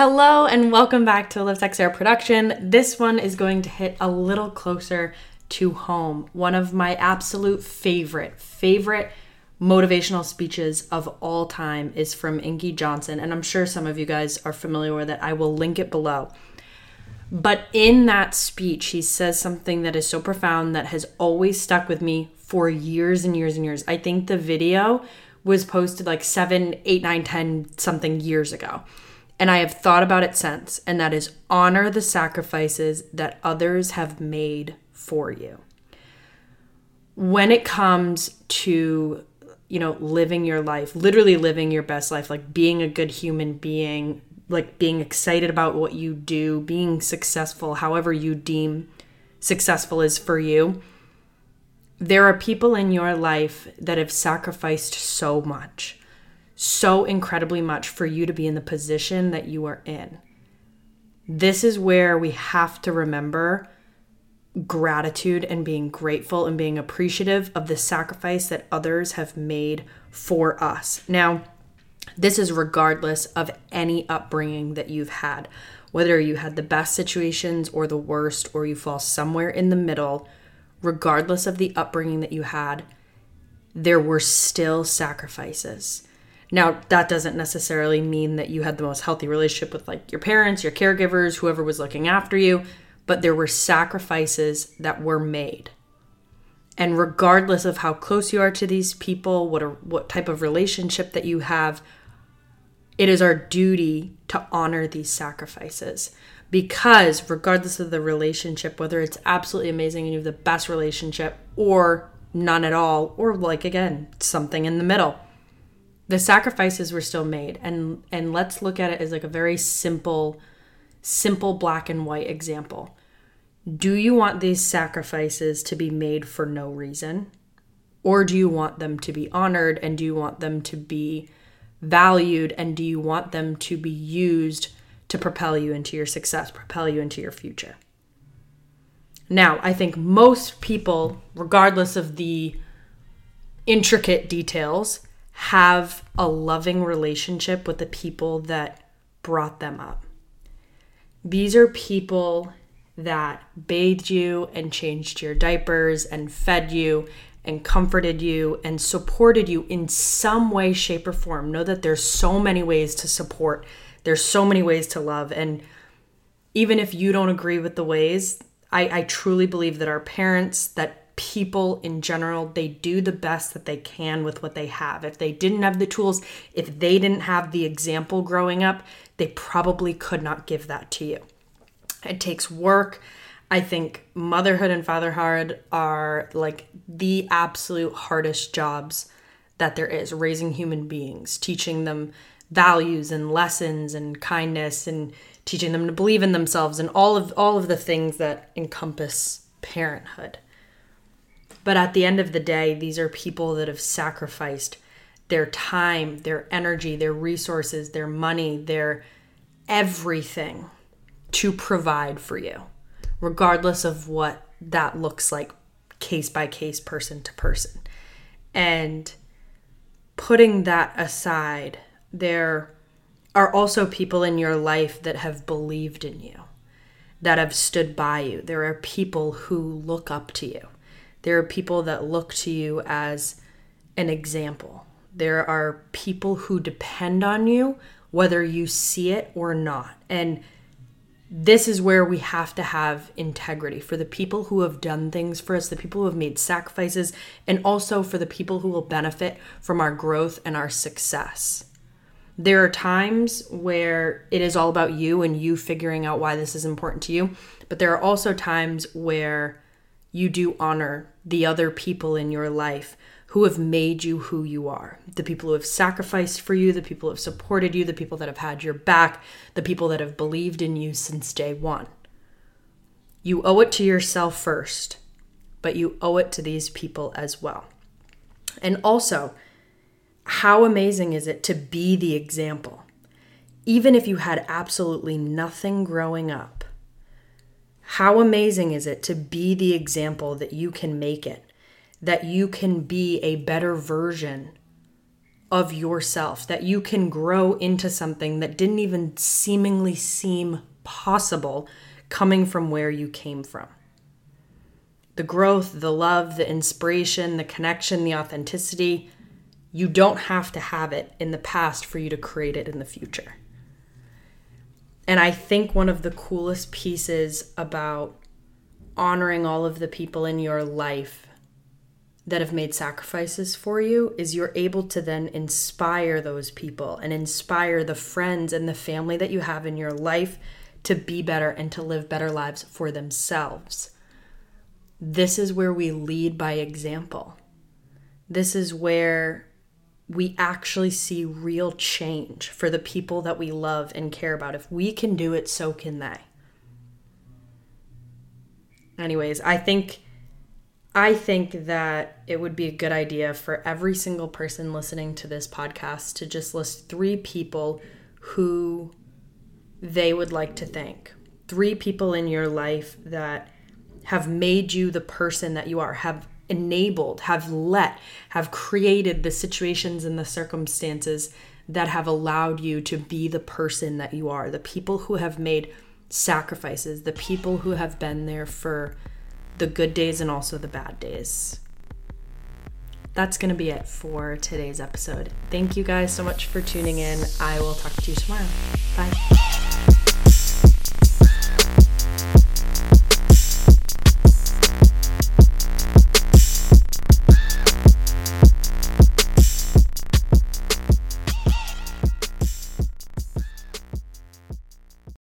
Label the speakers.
Speaker 1: Hello and welcome back to Live Sex Air production. This one is going to hit a little closer to home. One of my absolute favorite, favorite motivational speeches of all time is from Inky Johnson, and I'm sure some of you guys are familiar with it. I will link it below. But in that speech, he says something that is so profound that has always stuck with me for years and years and years. I think the video was posted like seven, eight, nine, ten something years ago. And I have thought about it since, and that is honor the sacrifices that others have made for you. When it comes to, you know, living your life, literally living your best life, like being a good human being, like being excited about what you do, being successful, however you deem successful is for you. There are people in your life that have sacrificed so much, so incredibly much for you to be in the position that you are in. This is where we have to remember gratitude and being grateful and being appreciative of the sacrifice that others have made for us. Now, this is regardless of any upbringing that you've had, whether you had the best situations or the worst, or you fall somewhere in the middle, regardless of the upbringing that you had, there were still sacrifices. Now, that doesn't necessarily mean that you had the most healthy relationship with like your parents, your caregivers, whoever was looking after you, but there were sacrifices that were made. And regardless of how close you are to these people, what a, what type of relationship that you have, it is our duty to honor these sacrifices because regardless of the relationship whether it's absolutely amazing and you have the best relationship or none at all or like again something in the middle the sacrifices were still made. And and let's look at it as like a very simple simple black and white example. Do you want these sacrifices to be made for no reason? Or do you want them to be honored? And do you want them to be valued? And do you want them to be used to propel you into your success, propel you into your future? Now, I think most people, regardless of the intricate details, have a loving relationship with the people that brought them up. These are people that bathed you and changed your diapers and fed you and comforted you and supported you in some way, shape, or form. Know that there's so many ways to support, there's so many ways to love. And even if you don't agree with the ways, I, I truly believe that our parents, that people in general, they do the best that they can with what they have. If they didn't have the tools, if they didn't have the example growing up, they probably could not give that to you. It takes work. I think motherhood and fatherhood are like the absolute hardest jobs that there is raising human beings, teaching them values and lessons and kindness and teaching them to believe in themselves and all of all of the things that encompass parenthood. But at the end of the day, these are people that have sacrificed their time, their energy, their resources, their money, their everything to provide for you regardless of what that looks like case by case, person to person. And putting that aside, there are also people in your life that have believed in you, that have stood by you. There are people who look up to you. There are people that look to you as an example. There are people who depend on you, whether you see it or not. And this is where we have to have integrity for the people who have done things for us, the people who have made sacrifices, and also for the people who will benefit from our growth and our success. There are times where it is all about you and you figuring out why this is important to you, but there are also times where you do honor the other people in your life who have made you who you are. The people who have sacrificed for you, the people who have supported you, the people that have had your back, the people that have believed in you since day one. You owe it to yourself first, but you owe it to these people as well. And also, how amazing is it to be the example? Even if you had absolutely nothing growing up, how amazing is it to be the example that you can make it? that you can be a better version of yourself, that you can grow into something that didn't even seemingly seem possible coming from where you came from. The growth, the love, the inspiration, the connection, the authenticity, you don't have to have it in the past for you to create it in the future. And I think one of the coolest pieces about honoring all of the people in your life that have made sacrifices for you is you're able to then inspire those people and inspire the friends and the family that you have in your life to be better and to live better lives for themselves. This is where we lead by example. This is where we actually see real change for the people that we love and care about. If we can do it, so can they. Anyways, I think I think that it would be a good idea for every single person listening to this podcast to just list 3 people who they would like to thank. 3 people in your life that have made you the person that you are, have enabled, have let, have created the situations and the circumstances that have allowed you to be the person that you are, the people who have made sacrifices, the people who have been there for the good days and also the bad days. That's going to be it for today's episode. Thank you guys so much for tuning in. I will talk to you tomorrow. Bye.